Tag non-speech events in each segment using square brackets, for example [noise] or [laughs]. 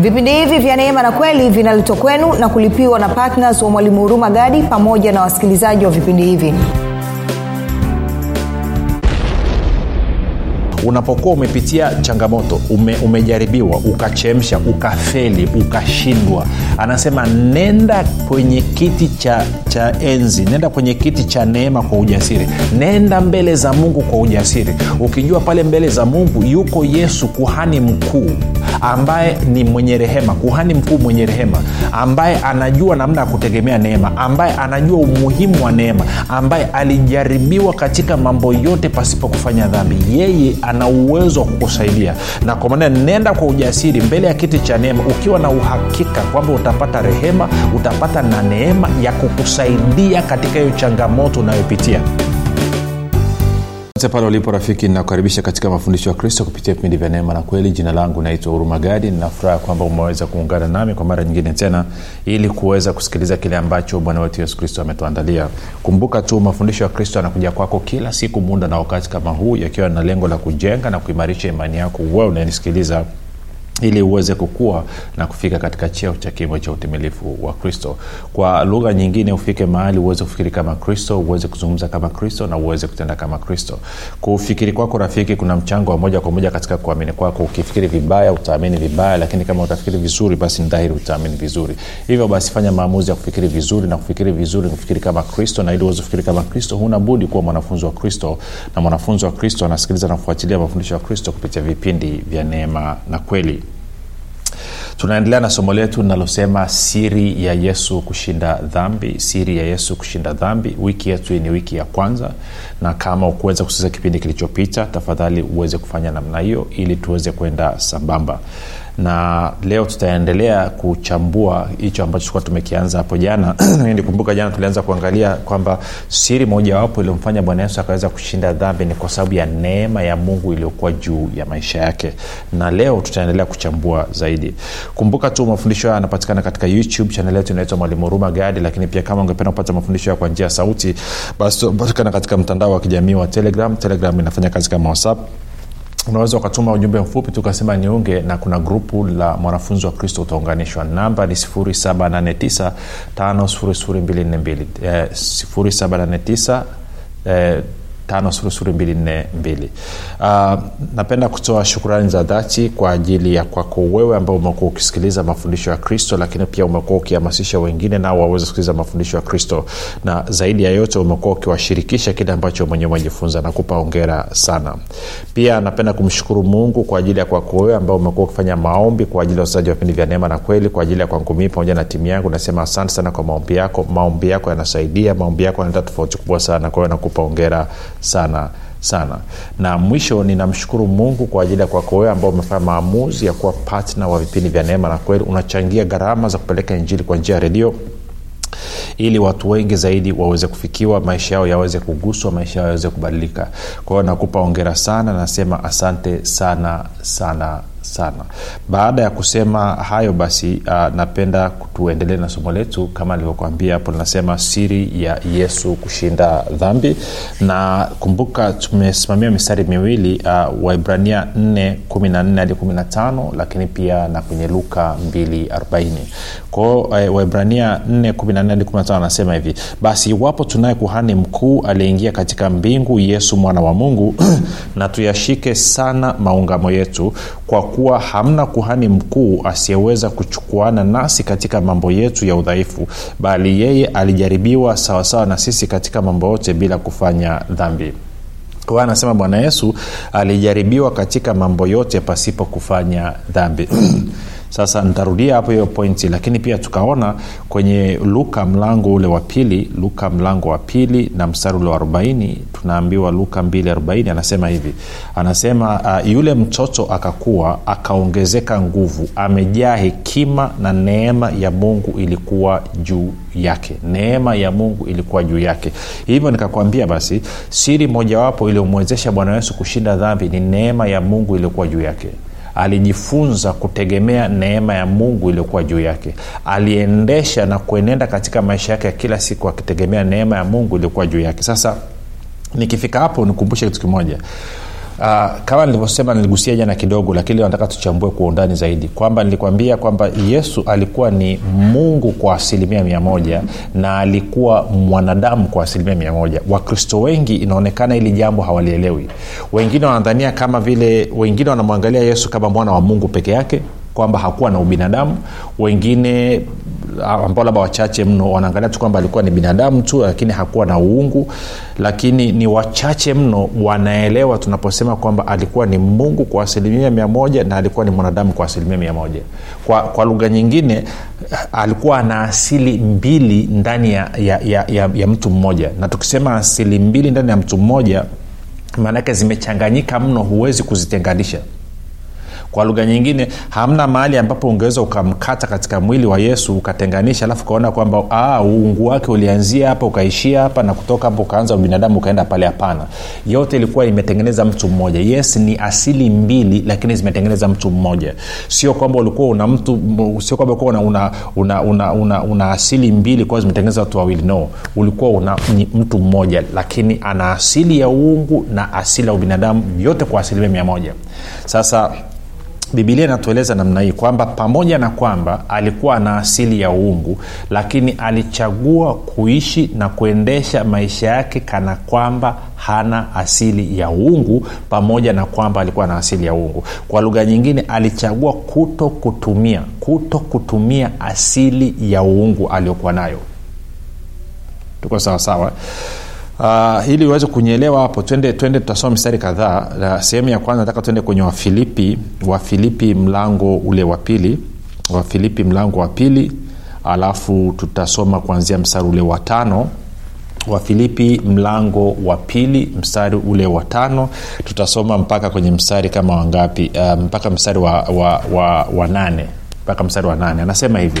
vipindi hivi vya neema na kweli vinaletwa kwenu na kulipiwa na ptns wa mwalimu huruma gadi pamoja na wasikilizaji wa vipindi hivi. Unapokuwa umepitia changamoto ume, umejaribiwa ukachemsha ukafeli ukashindwa anasema nenda kwenye kiti cha, cha enzi nenda kwenye kiti cha neema kwa ujasiri. Nenda mbele za mungu kwa ujasiri. Ukijua pale mbele za mungu yuko yesu kuhani mkuu ambaye ni mwenye rehema kuhani mkuu mwenye rehema ambaye anajua namna ya kutegemea neema ambaye anajua umuhimu wa neema ambaye alijaribiwa katika mambo yote pasipo kufanya dhambi. Yeye ana uwezo wa kukusaidia. Na kwa maana nenda kwa ujasiri mbele ya kiti cha neema ukiwa na uhakika kwamba utapata rehema utapata na neema ya kukusaidia katika hiyo changamoto unayopitia. Pale ulipo rafiki ninakukaribisha katika mafundisho ya kristo kupitia vipindi vya neema na kweli. Jina langu naitwa hurumagadi ninafuraha kwamba umeweza kuungana nami kwa mara nyingine tena ili kuweza kusikiliza kile ambacho bwana wetu yesu kristo ametuandalia. Kumbuka tu mafundisho ya kristo yanakuja kwako kila siku muda na wakati kama huu yakiwa na lengo la kujenga na kuimarisha imani yako. Wewe unanisikiliza ili uweze kukua na kufika katika cheo cha kimo cha utimilifu wa kristo. Kwa lugha nyingine ufike mahali uweze kufikiri kama kristo uweze kuzungumza kama kristo na uweze kutenda kama kristo. Kufikiri kwako rafiki kuna mchango wa moja kwa moja katika kuamini kwako. Ukifikiri vibaya utaamini vibaya lakini kama utafikiri vizuri basi dhahiri utaamini vizuri. Hivyo basi fanya maamuzi ya kufikiri vizuri na kufikiri vizuri kufikiri kama kristo. Na ili uweze kufikiri kama kristo huna budi kuwa mwanafunzi wa kristo. Na mwanafunzi wa kristo anasikiliza na kufuatilia mafundisho ya kristo kupitia vipindi vya neema na kweli tunaendelea na somo letu linalosema siri ya yesu kushinda dhambi. Siri ya yesu kushinda dhambi. Wiki yetu ni wiki ya kwanza na kama ukuweza kusikiza kipindi kilichopita tafadhali uweze kufanya namna hiyo ili tuweze kwenda sambamba na leo tutaendelea kuchambua hicho ambacho tulikuwa tumekianza hapo jana. [clears throat] Nikumbuka jana tulianza kuangalia kwamba siri mojawapo iliyomfanya bwana yesu akaweza kushinda dhambi ni kwa sababu ya neema ya mungu iliyokuwa juu ya maisha yake. Na leo tutaendelea kuchambua zaidi. Kumbuka tu mafundisho haya yanapatikana katika youtube. Chanel yetu inaitwa mwalimu huruma gadi lakini pia kama ungependa kupata mafundisho haya kwa njia ya sauti basi tunapatikana katika mtandao wa kijamii wa telegram. Telegram inafanya kazi kama whatsapp unaweza ukatuma ujumbe mfupi tukasema niunge na kuna grupu la mwanafunzi wa kristo utaunganishwa. Namba ni 789 5242 eh, 789 eh, 5242 uh, napenda kutoa shukrani za dhati kwa ajili ya kwako wewe ambao umekuwa ukisikiliza mafundisho ya kristo lakini pia umekuwa ukihamasisha wengine nao waweze kusikiliza mafundisho ya kristo. Na zaidi ya yote umekuwa ukiwashirikisha kile ambacho mwenyewe umejifunza. Nakupa ongera sana. Pia napenda kumshukuru mungu kwa ajili ya kwako wewe ambao umekuwa ukifanya maombi kwa ajili ya usaji wa vipindi vya neema na kweli kwa ajili ya kwangu mii pamoja na timu yangu. Nasema asante sana kwa maombi yako. Maombi yako yanasaidia maombi yako yanaleta tofauti kubwa sana. Kwa hiyo nakupa ongera sana sana. Na mwisho ninamshukuru mungu kwa ajili ya kwako wewe ambao umefanya maamuzi ya kuwa patna wa vipindi vya neema na kweli. Unachangia gharama za kupeleka injili kwa njia ya redio ili watu wengi zaidi waweze kufikiwa maisha yao yaweze kuguswa maisha yao yaweze kubadilika. Kwa hiyo nakupa ongera sana nasema asante sana sana sana. Baada ya kusema hayo basi uh, napenda tuendelee na somo letu. Kama alivyokuambia hapo linasema siri ya yesu kushinda dhambi. Na kumbuka tumesimamia mistari miwili uh, waibrania 4 14 hadi 15 lakini pia na kwenye luka 240 kwao uh, waibrania 4 14 hadi 15 anasema hivi basi iwapo tunaye kuhani mkuu aliyeingia katika mbingu yesu mwana wa mungu [clears throat] na tuyashike sana maungamo yetu kwa kuwa hamna kuhani mkuu asiyeweza kuchukuana nasi katika mambo yetu ya udhaifu bali yeye alijaribiwa sawasawa na sisi katika mambo yote bila kufanya dhambi. Kwa anasema bwana yesu alijaribiwa katika mambo yote pasipo kufanya dhambi [clears throat] sasa nitarudia hapo hiyo pointi lakini pia tukaona kwenye luka mlango ule wa pili luka mlango wa pili na mstari ule wa 40 tunaambiwa luka 240 anasema hivi. Anasema uh, yule mtoto akakuwa akaongezeka nguvu amejaa hekima na neema ya mungu ilikuwa juu yake. Neema ya mungu ilikuwa juu yake. Hivyo nikakwambia basi siri mojawapo iliyomwezesha bwana yesu kushinda dhambi ni neema ya mungu iliyokuwa juu yake alijifunza kutegemea neema ya mungu iliyokuwa juu yake. Aliendesha na kuenenda katika maisha yake ya kila siku akitegemea neema ya mungu iliyokuwa juu yake. Sasa nikifika hapo nikumbushe kitu kimoja Uh, kama nilivyosema niligusia jana kidogo lakini nataka tuchambue kwa undani zaidi kwamba nilikwambia kwamba yesu alikuwa ni mungu kwa asilimia mia moja na alikuwa mwanadamu kwa asilimia mia moja. Wakristo wengi inaonekana hili jambo hawalielewi. Wengine wanadhania kama vile wengine wanamwangalia yesu kama mwana wa mungu peke yake kwamba hakuwa na ubinadamu. Wengine ambao labda wachache mno wanaangalia tu kwamba alikuwa ni binadamu tu lakini hakuwa na uungu. Lakini ni wachache mno wanaelewa tunaposema kwamba alikuwa ni mungu kwa asilimia mia moja na alikuwa ni mwanadamu kwa asilimia mia moja. Kwa, kwa lugha nyingine alikuwa ana asili mbili ndani ya, ya, ya, ya, ya mtu mmoja. Na tukisema asili mbili ndani ya mtu mmoja maanake zimechanganyika mno huwezi kuzitenganisha kwa lugha nyingine hamna mahali ambapo ungeweza ukamkata katika mwili wa yesu ukatenganisha alafu ukaona kwamba uungu wake ulianzia hapa ukaishia hapa na kutoka hapo ukaanza ubinadamu ukaenda pale. Hapana. Yote ilikuwa imetengeneza mtu mmoja. Yes ni asili mbili lakini zimetengeneza mtu mmoja. Sio kwamba ulikuwa una mtu sio kwamba ulikuwa una, una, una, una, una, asili mbili kwa zimetengeneza watu wawili. No. Ulikuwa una mtu mmoja lakini ana asili ya uungu na asili ya ubinadamu yote kwa asilimia mia moja. Sasa bibilia inatueleza namna hii kwamba pamoja na kwamba alikuwa na asili ya uungu lakini alichagua kuishi na kuendesha maisha yake kana kwamba hana asili ya uungu pamoja na kwamba alikuwa na asili ya uungu. Kwa lugha nyingine alichagua kuto kutumia kuto kutumia asili ya uungu aliyokuwa nayo. Tuko sawasawa Uh, ili uweze kunyelewa hapo twende twende tutasoma mistari kadhaa. Sehemu ya kwanza nataka tuende kwenye wafilipi wafilipi mlango ule wa pili. Wafilipi mlango wa pili alafu tutasoma kuanzia mstari ule wa tano. Wafilipi mlango wa pili mstari ule wa tano. Tutasoma mpaka kwenye mstari kama wangapi? Uh, mpaka mstari wa, wa, wa, wa nane. Mpaka mstari wa nane. Anasema hivi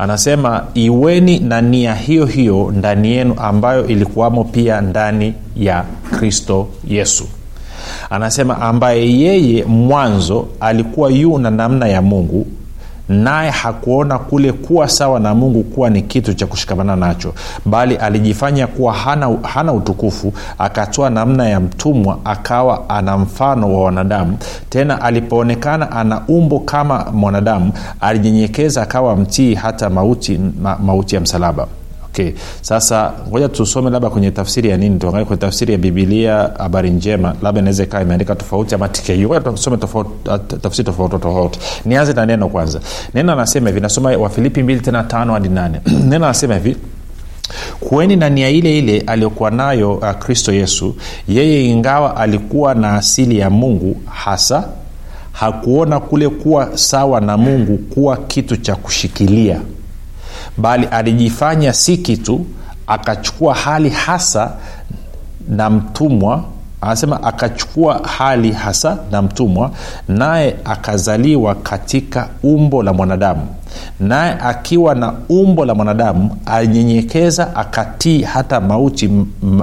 anasema iweni na nia hiyo hiyo ndani yenu ambayo ilikuwamo pia ndani ya kristo yesu. Anasema ambaye yeye mwanzo alikuwa yu na namna ya mungu naye hakuona kule kuwa sawa na mungu kuwa ni kitu cha kushikamana nacho bali alijifanya kuwa hana, hana utukufu akatoa namna ya mtumwa akawa ana mfano wa wanadamu. Tena alipoonekana ana umbo kama mwanadamu alijinyenyekeza akawa mtii hata mauti, ma, mauti ya msalaba okay. Sasa ngoja tusome labda kwenye tafsiri ya nini tuangalie kwenye tafsiri ya bibilia habari njema. Labda inaweza ikawa imeandika tofauti ama tku tusome tafsiri tofauti tofauti. Nianze na neno kwanza. Neno anasema hivi nasoma wafilipi mbili tena tano hadi nane. [clears throat] Neno anasema hivi kuweni na nia ile ile aliyokuwa nayo uh, kristo yesu. Yeye ingawa alikuwa na asili ya mungu hasa hakuona kule kuwa sawa na mungu kuwa kitu cha kushikilia bali alijifanya si kitu akachukua hali hasa na mtumwa anasema akachukua hali hasa na mtumwa naye akazaliwa katika umbo la mwanadamu naye akiwa na umbo la mwanadamu alinyenyekeza akatii hata mauti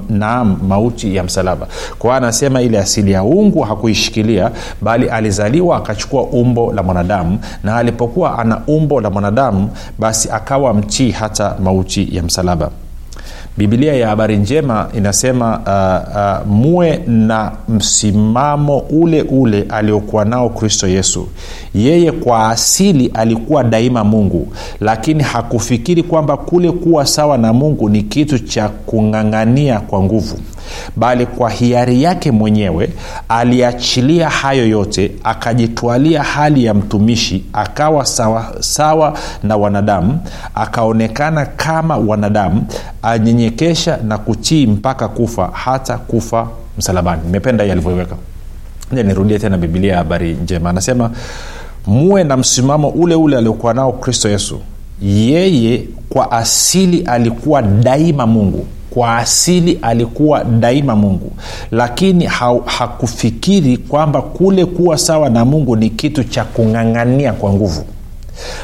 naam mauti ya msalaba. Kwa hiyo anasema ile asili ya ungu hakuishikilia bali alizaliwa akachukua umbo la mwanadamu na alipokuwa ana umbo la mwanadamu basi akawa mtii hata mauti ya msalaba bibilia ya habari njema inasema uh, uh, muwe na msimamo ule ule aliokuwa nao kristo yesu. Yeye kwa asili alikuwa daima mungu lakini hakufikiri kwamba kule kuwa sawa na mungu ni kitu cha kung'ang'ania kwa nguvu bali kwa hiari yake mwenyewe aliachilia hayo yote akajitwalia hali ya mtumishi akawa sawa, sawa na wanadamu akaonekana kama wanadamu anyenyekesha na kutii mpaka kufa hata kufa msalabani. Nimependa hii alivyoiweka. Nirudie tena bibilia ya habari njema. Anasema muwe na msimamo ule ule aliokuwa nao kristo yesu. Yeye kwa asili alikuwa daima mungu kwa asili alikuwa daima mungu. Lakini ha, hakufikiri kwamba kule kuwa sawa na mungu ni kitu cha kung'ang'ania kwa nguvu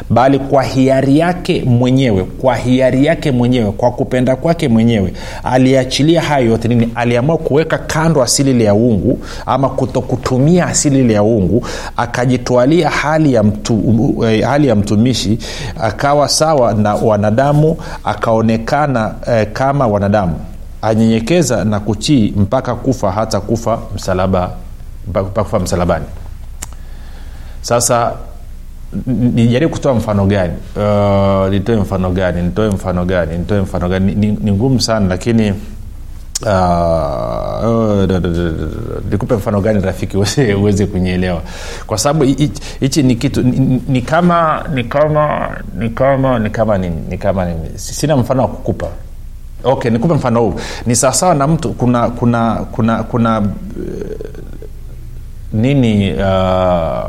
bali kwa hiari yake mwenyewe kwa hiari yake mwenyewe kwa kupenda kwake mwenyewe aliachilia hayo yote. Nini? Aliamua kuweka kando asili ile ya uungu ama kutokutumia asili ile ya uungu akajitwalia hali ya, mtu, uh, hali ya mtumishi akawa sawa na wanadamu akaonekana eh, kama wanadamu. Anyenyekeza na kutii mpaka kufa hata kufa msalaba mpaka kufa msalabani. Sasa nijaribu kutoa mfano gani? Uh, nitoe mfano gani? Nitoe mfano gani? Nitoe mfano gani? Ni, ngumu sana lakini nikupe uh, mfano gani rafiki uweze, kunyeelewa kwa sababu hichi ni kitu ni, kama ni kama ni kama ni kama ni kama sina mfano wa kukupa. Okay nikupe mfano huu. Ni sawasawa na mtu kuna kuna kuna kuna uh, nini uh,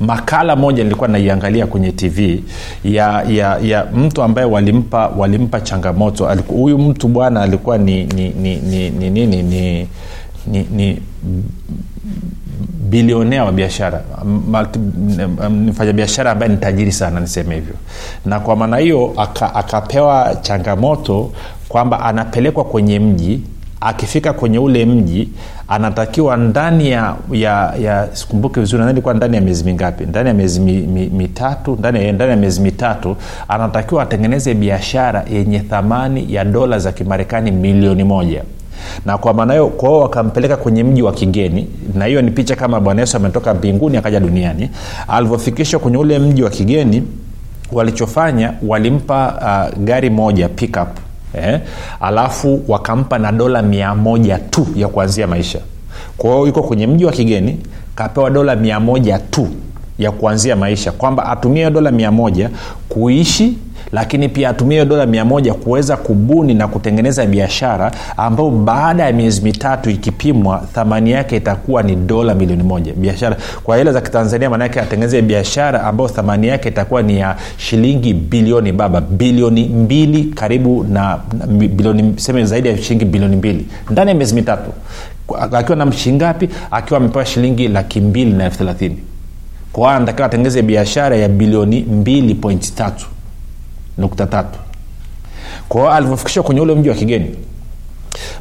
makala moja nilikuwa naiangalia kwenye tv ya ya ya mtu ambaye walimpa walimpa changamoto. Huyu mtu bwana alikuwa ni ni ni ni ni ni, ni, ni, ni, ni bilionea wa biashara. Mfanya biashara ambaye ni tajiri sana niseme hivyo. Na kwa maana hiyo aka, akapewa changamoto kwamba anapelekwa kwenye mji akifika kwenye ule mji anatakiwa ndani ya ya, ya sikumbuke vizuri ilikuwa ndani ya miezi mingapi ndani ya miezi mi, mi, mitatu ndani ya miezi mitatu anatakiwa atengeneze biashara yenye thamani ya dola za kimarekani milioni moja. Na kwa maana hiyo kwao wakampeleka kwenye mji wa kigeni na hiyo ni picha kama bwana yesu ametoka mbinguni akaja duniani. Alivyofikishwa kwenye ule mji wa kigeni walichofanya walimpa uh, gari moja pickup eh, alafu wakampa na dola mia tu ya kuanzia maisha. Kwa hiyo kwenye mji wa kigeni kapewa dola mia tu ya kuanzia maisha. Kwamba atumie dola mia moja kuishi lakini pia atumie dola mia moja kuweza kubuni na kutengeneza biashara ambayo baada ya miezi mitatu ikipimwa thamani yake itakuwa ni dola milioni moja. Biashara kwa hela za kitanzania maanaake atengeneze biashara ambayo thamani yake itakuwa ni ya shilingi bilioni baba bilioni mbili karibu na, na bilioni seme zaidi ya shilingi bilioni mbili. Ndani ya miezi mitatu akiwa na mshingapi akiwa amepewa shilingi laki mbili na elfu thelathini. Kwa anatakiwa atengeze biashara ya bilioni mbili pointi tatu nukta tatu. Kwao alivyofikishwa kwenye ule mji wa kigeni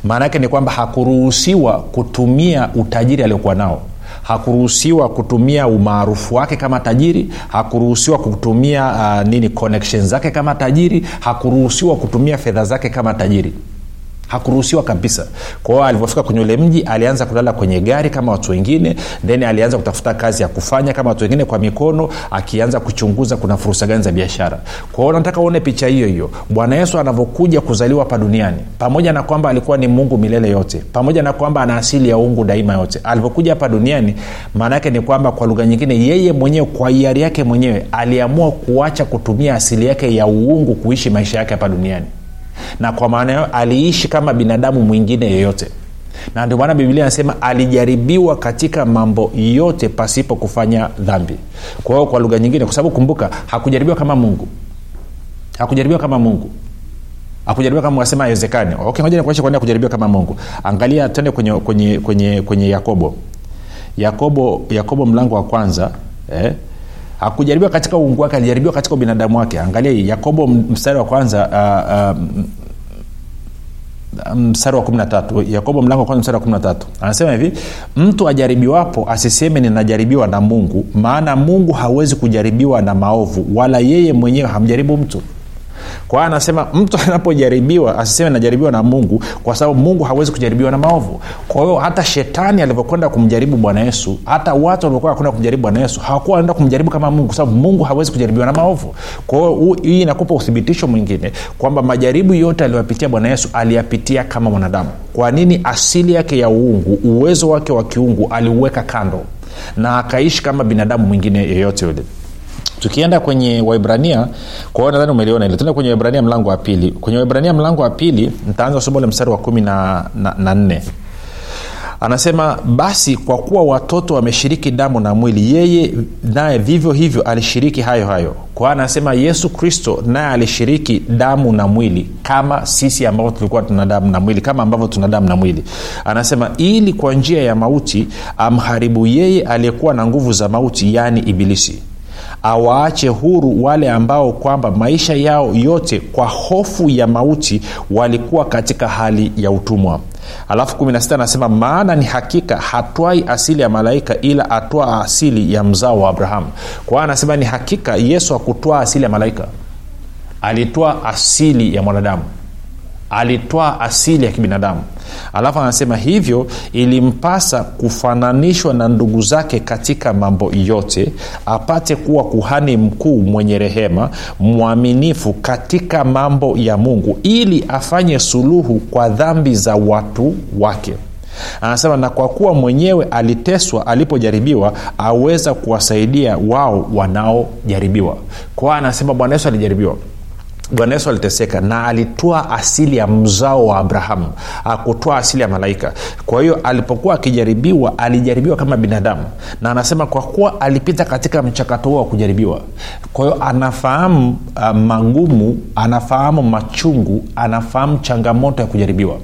maana yake ni kwamba hakuruhusiwa kutumia utajiri aliokuwa nao. Hakuruhusiwa kutumia umaarufu wake kama tajiri hakuruhusiwa kutumia uh, nini connection zake kama tajiri hakuruhusiwa kutumia fedha zake kama tajiri hakuruhusiwa kabisa. Kwa alivyofika kwenye ule mji alianza kulala kwenye gari kama watu wengine then alianza kutafuta kazi ya kufanya kama watu wengine kwa mikono akianza kuchunguza kuna fursa gani za biashara. Kwa nataka uone picha hiyo hiyo. Bwana yesu anavyokuja kuzaliwa hapa duniani pamoja na kwamba alikuwa ni mungu milele yote pamoja na kwamba ana asili ya ungu daima yote alivyokuja hapa duniani maana yake ni kwamba kwa lugha nyingine yeye mwenyewe kwa hiari yake mwenyewe aliamua kuacha kutumia asili yake ya uungu kuishi maisha yake hapa duniani na kwa maana hiyo aliishi kama binadamu mwingine yeyote. Na ndio maana biblia anasema alijaribiwa katika mambo yote pasipo kufanya dhambi. Kwa hiyo kwa lugha nyingine kwa sababu kumbuka hakujaribiwa kama mungu. Hakujaribiwa kama mungu. Akujaribiwa kama asema haiwezekani. Okay, kwa nini akujaribiwa kama mungu. Angalia tende kwenye kwenye kwenye kwenye yakobo. Yakobo yakobo mlango wa kwanza eh, hakujaribiwa katika uungu wake alijaribiwa katika ubinadamu wake. Angalia hii yakobo mstari wa kwanza uh, uh, mstari wa 13 yakobo mlango wa kwanza mstari wa 13 anasema hivi mtu ajaribiwapo asiseme ninajaribiwa na mungu maana mungu hawezi kujaribiwa na maovu wala yeye mwenyewe hamjaribu mtu kwa hiyo anasema mtu [laughs] anapojaribiwa asiseme najaribiwa na mungu kwa sababu mungu hawezi kujaribiwa na maovu. Kwa hiyo hata shetani alivyokwenda kumjaribu bwana yesu hata watu walivyokuwa kumjaribu bwana yesu hawakuwa wanaenda kumjaribu kama mungu kwa sababu mungu hawezi kujaribiwa na maovu. Kwa hiyo hii inakupa uthibitisho mwingine kwamba majaribu yote aliyoyapitia bwana yesu aliyapitia kama mwanadamu. Kwa nini asili yake ya uungu uwezo wake wa kiungu aliuweka kando na akaishi kama binadamu mwingine yeyote yule tukienda kwenye waibrania kwao nadhani umeliona ile. Tuenda kwenye waibrania mlango wa pili. Kwenye waibrania mlango wa pili ntaanza somo ule mstari wa kumi na, na, na nne. Anasema basi kwa kuwa watoto wameshiriki damu na mwili yeye naye vivyo hivyo alishiriki hayo hayo. Kwa anasema yesu kristo naye alishiriki damu na mwili kama sisi ambavyo tulikuwa tuna damu na mwili kama ambavyo tuna damu na mwili. Anasema ili kwa njia ya mauti amharibu yeye aliyekuwa na nguvu za mauti yaani ibilisi awaache huru wale ambao kwamba maisha yao yote kwa hofu ya mauti walikuwa katika hali ya utumwa. Alafu 16 anasema maana ni hakika hatwai asili ya malaika ila atwaa asili ya mzao wa abrahamu. Kwa hiyo anasema ni hakika yesu akutwaa asili ya malaika. Alitwaa asili ya mwanadamu. Alitwaa asili ya kibinadamu alafu anasema hivyo ilimpasa kufananishwa na ndugu zake katika mambo yote apate kuwa kuhani mkuu mwenye rehema mwaminifu katika mambo ya mungu ili afanye suluhu kwa dhambi za watu wake. Anasema na kwa kuwa mwenyewe aliteswa alipojaribiwa aweza kuwasaidia wao wanaojaribiwa. Kwao anasema bwana yesu alijaribiwa bwana yesu aliteseka na alitoa asili ya mzao wa abrahamu akutoa asili ya malaika. Kwa hiyo alipokuwa akijaribiwa alijaribiwa kama binadamu. Na anasema kwa kuwa alipita katika mchakato huo wa kujaribiwa. Kwa hiyo anafahamu uh, magumu anafahamu machungu anafahamu changamoto ya kujaribiwa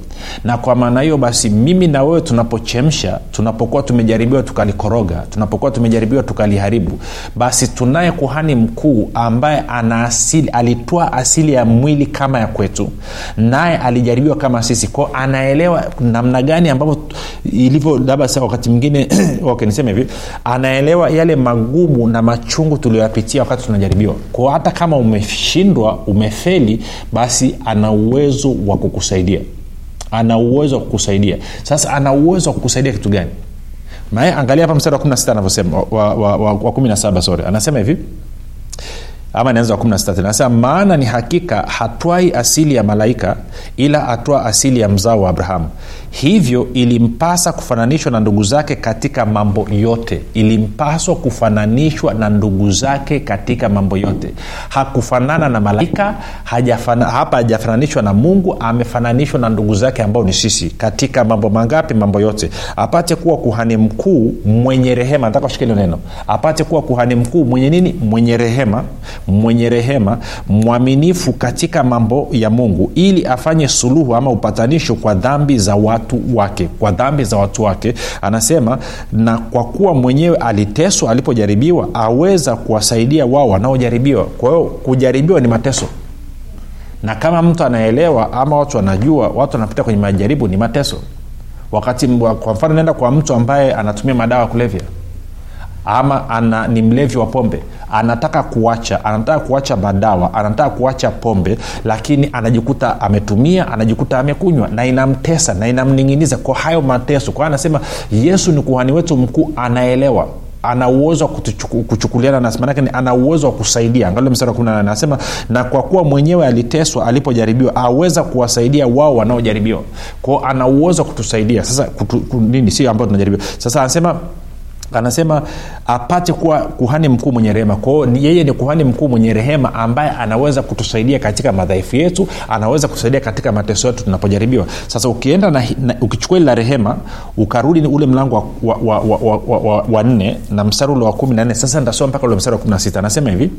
na kwa maana hiyo basi mimi na wewe tunapochemsha tunapokuwa tumejaribiwa tukalikoroga tunapokuwa tumejaribiwa tukaliharibu basi tunaye kuhani mkuu ambaye ana asili alitoa asili ya mwili kama ya kwetu naye alijaribiwa kama sisi. Kwao anaelewa namna gani ambavyo ilivyo labda sa wakati mwingine [clears throat] okay, niseme hivi anaelewa yale magumu na machungu tulioyapitia wakati tunajaribiwa. Kwao hata kama umeshindwa umefeli basi ana uwezo wa kukusaidia ana uwezo wa kukusaidia. Sasa ana uwezo wa kukusaidia kitu gani? Mae angalia hapa mstari wa 16 anavyosema wa, wa, wa, wa, wa 17 sori anasema hivi ama inaanza wa 16 anasema maana ni hakika hatwai asili ya malaika ila atwa asili ya mzao wa abrahamu. Hivyo ilimpasa kufananishwa na ndugu zake katika mambo yote. Ilimpaswa kufananishwa na ndugu zake katika mambo yote. Hakufanana na malaika hajafana, hapa hajafananishwa na mungu amefananishwa na ndugu zake ambao ni sisi katika mambo mangapi mambo yote. Apate kuwa kuhani mkuu mwenye rehema. Nataka neno. Apate kuwa kuhani mkuu mwenye nini? Mwenye rehema mwenye rehema mwaminifu katika mambo ya mungu ili afanye suluhu ama upatanisho kwa dhambi za watu wake kwa dhambi za watu wake. Anasema na kwa kuwa mwenyewe aliteswa alipojaribiwa aweza kuwasaidia wao wanaojaribiwa. Kwa hiyo kujaribiwa ni mateso. Na kama mtu anaelewa ama watu wanajua watu wanapita kwenye majaribu ni mateso. Wakati kwa mfano naenda kwa mtu ambaye anatumia madawa ya kulevya ama ana, ni mlevi wa pombe anataka kuacha anataka kuacha madawa anataka kuacha pombe lakini anajikuta ametumia anajikuta amekunywa na inamtesa na inamning'iniza kwa hayo mateso. Kwa anasema yesu ni kuhani wetu mkuu anaelewa ana uwezo wa kuchukuliana nasi. Manake ana uwezo wa kusaidia. Angalia mstari wa kumi na anasema na kwa kuwa mwenyewe aliteswa alipojaribiwa aweza kuwasaidia wao wanaojaribiwa. Kwao ana uwezo wa kutusaidia. Sasa kutu, nini? Sio ambayo tunajaribiwa. Sasa anasema anasema apate kuwa kuhani mkuu mwenye rehema. Kwao yeye ni kuhani mkuu mwenye rehema ambaye anaweza kutusaidia katika madhaifu yetu anaweza kutusaidia katika mateso yetu tunapojaribiwa. Sasa ukienda ukichukua ili la rehema ukarudi ule mlango wa, wa, wa, wa, wa, wa, wa, wa nne na mstari ule wa kumi na nne. Sasa nitasoma mpaka ule mstari wa kumi na sita. Anasema hivi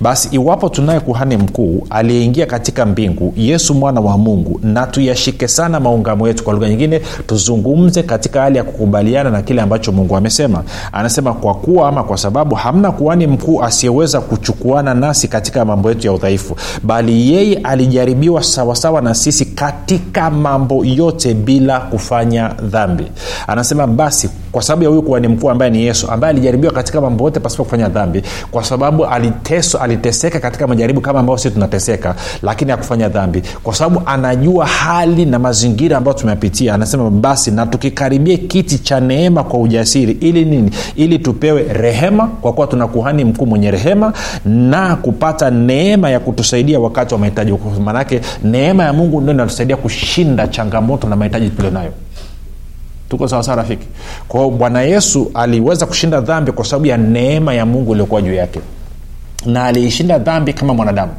basi iwapo tunaye kuhani mkuu aliyeingia katika mbingu yesu mwana wa mungu na tuyashike sana maungamo yetu. Kwa lugha nyingine tuzungumze katika hali ya kukubaliana na kile ambacho mungu amesema anasema anasema kwa kuwa ama kwa sababu hamna kuhani mkuu asiyeweza kuchukuana nasi katika mambo yetu ya udhaifu bali yeye alijaribiwa sawasawa na sisi katika mambo yote bila kufanya dhambi. Anasema basi kwa sababu ya huyu kuhani mkuu ambaye ni yesu ambaye alijaribiwa katika mambo yote pasipo kufanya dhambi. Kwa sababu aliteso, aliteseka katika majaribu kama ambayo sisi tunateseka lakini hakufanya dhambi. Kwa sababu anajua hali na mazingira ambayo tumeyapitia. Anasema basi na tukikaribia kiti cha neema kwa ujasiri ili nini? Ili tupewe rehema kwa kuwa tuna kuhani mkuu mwenye rehema na kupata neema ya kutusaidia wakati wa mahitaji maanake neema ya mungu ndio inatusaidia kushinda changamoto na mahitaji tulionayo tuko sawasawa rafiki. Kwao bwana yesu aliweza kushinda dhambi kwa sababu ya neema ya mungu iliyokuwa juu yake. Na aliishinda dhambi kama mwanadamu.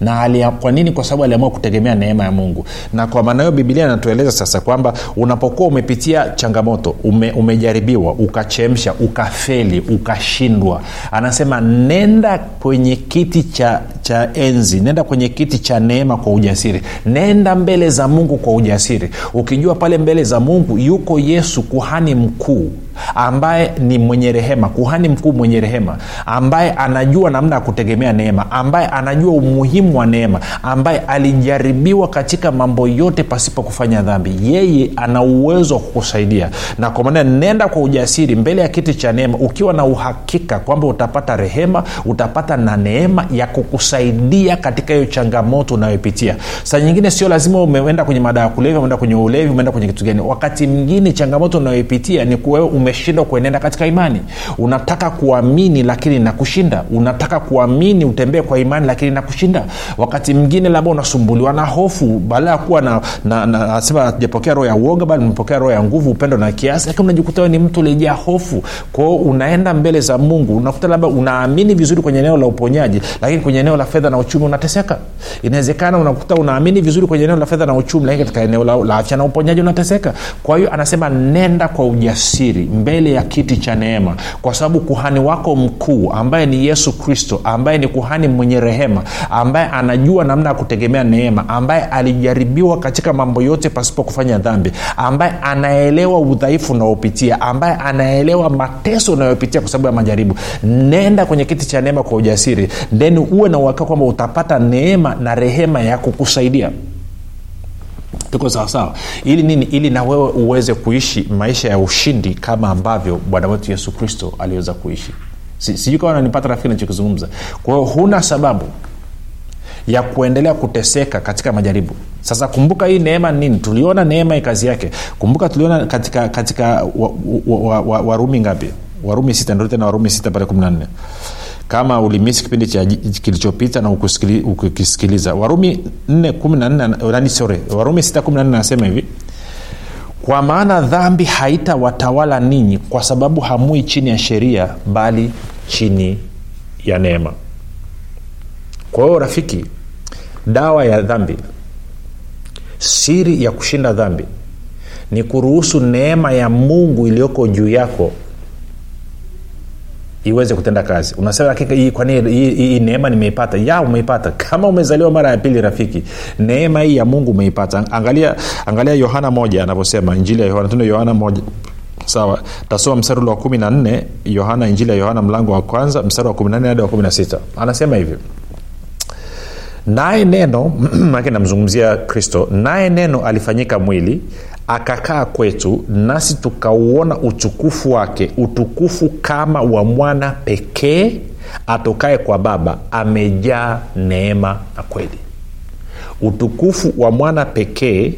Na alia, kwa nini? Kwa sababu aliamua kutegemea neema ya mungu. Na kwa maana hiyo bibilia inatueleza sasa kwamba unapokuwa umepitia changamoto ume, umejaribiwa ukachemsha ukafeli ukashindwa anasema nenda kwenye kiti cha cha enzi. Nenda kwenye kiti cha neema kwa ujasiri. Nenda mbele za mungu kwa ujasiri. Ukijua pale mbele za mungu yuko yesu kuhani mkuu ambaye ni mwenye rehema. Kuhani mkuu mwenye rehema. Ambaye anajua namna ya kutegemea neema. Ambaye anajua umuhimu wa neema. Ambaye alijaribiwa katika mambo yote pasipo kufanya dhambi. Yeye ana uwezo wa kukusaidia. Na kwa maana nenda kwa ujasiri mbele ya kiti cha neema. Ukiwa na uhakika kwamba utapata rehema utapata na neema ya kukusaidia kukusaidia katika hiyo changamoto unayopitia. Saa nyingine sio lazima umeenda kwenye madawa ya umeenda kwenye ulevi umeenda kwenye kitu gani. Wakati mwingine changamoto unayoipitia ni kuwewe umeshindwa kuenenda katika imani. Unataka kuamini lakini nakushinda unataka kuamini utembee kwa imani lakini nakushinda wakati mwingine labda unasumbuliwa na hofu baada ya kuwa na, na, roho ya uoga bali umepokea roho ya nguvu upendo na kiasi lakini unajikuta ni mtu ulijaa hofu. Kwao unaenda mbele za mungu unakuta labda unaamini vizuri kwenye eneo la uponyaji lakini kwenye eneo la fedha na uchumi unateseka. Inawezekana unakuta unaamini vizuri kwenye eneo la fedha na uchumi lakini katika eneo la, la afya na uponyaji unateseka. Kwa hiyo anasema nenda kwa ujasiri mbele ya kiti cha neema kwa sababu kuhani wako mkuu ambaye ni yesu kristo ambaye ni kuhani mwenye rehema ambaye anajua namna ya kutegemea neema ambaye alijaribiwa katika mambo yote pasipo kufanya dhambi ambaye anaelewa udhaifu unaopitia ambaye anaelewa mateso unayopitia kwa sababu ya majaribu nenda kwenye kiti cha neema kwa ujasiri. Then uwe na uhakika kwamba utapata neema na rehema ya kukusaidia. Tuko sawasawa ili nini? Ili na wewe uweze kuishi maisha ya ushindi kama ambavyo bwana wetu yesu kristo aliweza kuishi. Si- sijui kama nanipata rafiki nachokizungumza kwa huna sababu ya kuendelea kuteseka katika majaribu. Sasa kumbuka hii neema nini? Tuliona neema hii kazi yake. Kumbuka tuliona katika katika warumi wa, wa, wa, warumi ngapi? Warumi sita ndio tena warumi sita pale kumi na nne kama ulimisi kipindi kilichopita na ukisikiliza warumi 4 sorry warumi 6 anasema hivi kwa maana dhambi haitawatawala ninyi kwa sababu hamui chini ya sheria bali chini ya neema. Kwa hiyo rafiki dawa ya dhambi siri ya kushinda dhambi ni kuruhusu neema ya mungu iliyoko juu yako iweze kutenda kazi. Unasema hakika hii kwani hii, hii neema nimeipata? Ya umeipata. [laughs] Kama umezaliwa mara ya pili rafiki neema hii ya mungu umeipata. Angalia angalia yohana moja anavyosema injili ya yohana. Tendo yohana moja. Sawa. Tasoma mstari ule wa kumi na nne yohana injili ya yohana mlango wa kwanza mstari wa kumi na nne hadi wa kumi na sita. Anasema hivi. Naye neno [clears throat] namzungumzia kristo naye neno alifanyika mwili akakaa kwetu nasi tukauona utukufu wake utukufu kama wa mwana pekee atokaye kwa baba amejaa neema na kweli. Utukufu wa mwana pekee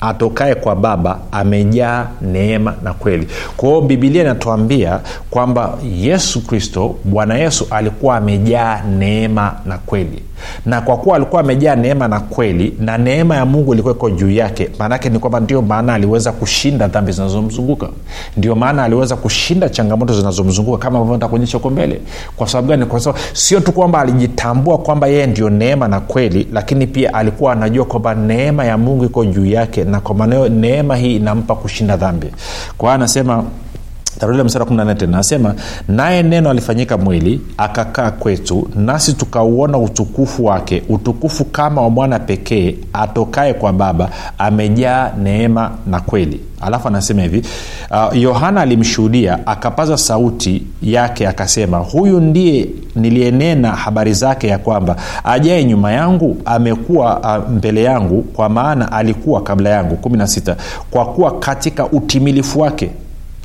atokaye kwa baba amejaa neema na kweli. Kwa hiyo bibilia inatuambia kwamba yesu kristo bwana yesu alikuwa amejaa neema na kweli na kwa kuwa alikuwa amejaa neema na kweli na neema ya mungu ilikuwa iko juu yake maanake ni kwamba ndio maana aliweza kushinda dhambi zinazomzunguka. Ndio maana aliweza kushinda changamoto zinazomzunguka kama ambavyo nitakuonyesha huko mbele. Kwa sababu gani? Kwa sababu sio tu kwamba alijitambua kwamba yeye ndio neema na kweli lakini pia alikuwa anajua kwamba neema ya mungu iko juu yake na kwa maanao neema hii inampa kushinda dhambi. Kwa hiyo anasema tarudi mstari wa 14 tena anasema naye neno alifanyika mwili akakaa kwetu nasi tukauona utukufu wake utukufu kama wa mwana pekee atokaye kwa baba amejaa neema na kweli. Alafu anasema hivi uh, yohana alimshuhudia akapaza sauti yake akasema huyu ndiye niliyenena habari zake ya kwamba ajaye nyuma yangu amekuwa uh, mbele yangu kwa maana alikuwa kabla yangu. 16 kwa kuwa katika utimilifu wake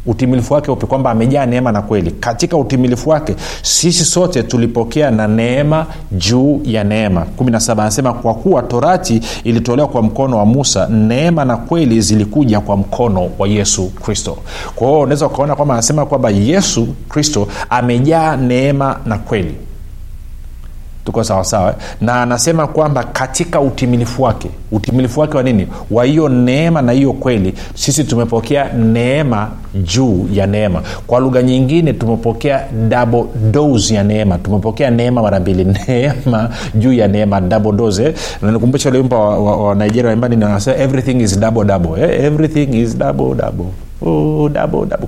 utimilifu wake upi kwamba amejaa neema na kweli. Katika utimilifu wake sisi sote tulipokea na neema juu ya neema. 17 anasema kwa kuwa torati ilitolewa kwa mkono wa musa neema na kweli zilikuja kwa mkono wa yesu kristo. Kwa hiyo unaweza ukaona kwamba anasema kwamba yesu kristo amejaa neema na kweli tuko sawasawa na anasema kwamba katika utimilifu wake utimilifu wake wa nini? Wa hiyo neema na hiyo kweli sisi tumepokea neema juu ya neema. Kwa lugha nyingine tumepokea double dose ya neema. Tumepokea neema mara mbili. [laughs] Neema juu ya neema double dose eh? nanikumbusha ule wa, wa, wa nigeria waimbani nasema everything is double double eh? everything is double double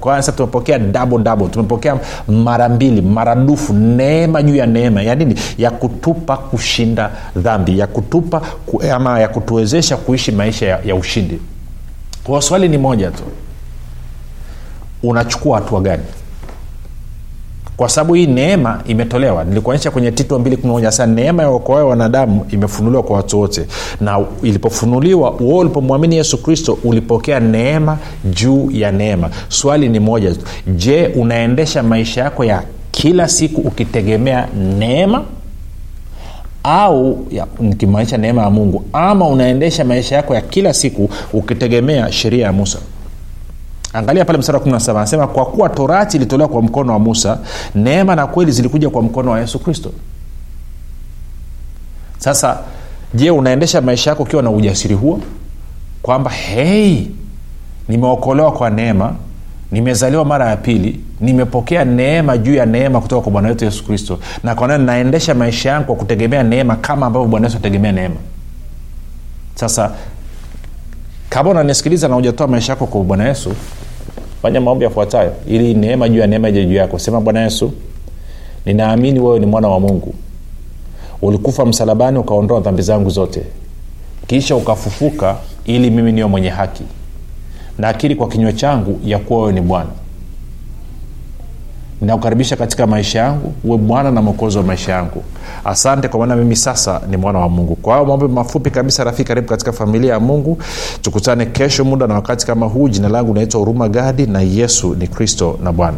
Sasa tumepokea double, double. tumepokea mara mbili maradufu neema juu ya neema. Ya nini? Ya kutupa kushinda dhambi ya kutupa ku, ama ya kutuwezesha kuishi maisha ya, ya ushindi. Kwa swali ni moja tu. Unachukua hatua gani kwa sababu hii neema imetolewa. Nilikuonyesha kwenye tito 2 sasa neema ya uokoayo wanadamu imefunuliwa kwa watu wote. Na ilipofunuliwa uo ulipomwamini yesu kristo ulipokea neema juu ya neema. Swali ni moja. Je unaendesha maisha yako ya kila siku ukitegemea neema? Au nikimaanisha neema ya mungu ama unaendesha maisha yako ya kila siku ukitegemea sheria ya musa angalia pale mstari wa 17 anasema kwa kuwa torati ilitolewa kwa mkono wa musa neema na kweli zilikuja kwa mkono wa yesu kristo. Sasa je unaendesha maisha yako ukiwa na ujasiri huo? Kwamba hei nimeokolewa kwa neema nimezaliwa mara ya pili nimepokea neema juu ya neema kutoka kwa bwana wetu yesu kristo na kwa nini naendesha maisha yangu kwa kutegemea neema kama ambavyo bwana yesu ategemea neema? Sasa kama unanisikiliza na hujatoa maisha yako kwa bwana yesu fanya maombi yafuatayo. Ili neema juu ya neema ije juu yako. Sema bwana yesu ninaamini wewe ni mwana wa mungu. Ulikufa msalabani ukaondoa dhambi zangu zote. Kisha ukafufuka ili mimi niwe mwenye haki. Na akili kwa kinywa changu ya kuwa wewe ni bwana ninakukaribisha katika maisha yangu uwe bwana na mwokozi wa maisha yangu. Asante kwa maana mimi sasa ni mwana wa mungu. Kwa hayo maombe mafupi kabisa rafiki karibu katika familia ya mungu. Tukutane kesho muda na wakati kama huu. Jina langu naitwa huruma gadi na yesu ni kristo na bwana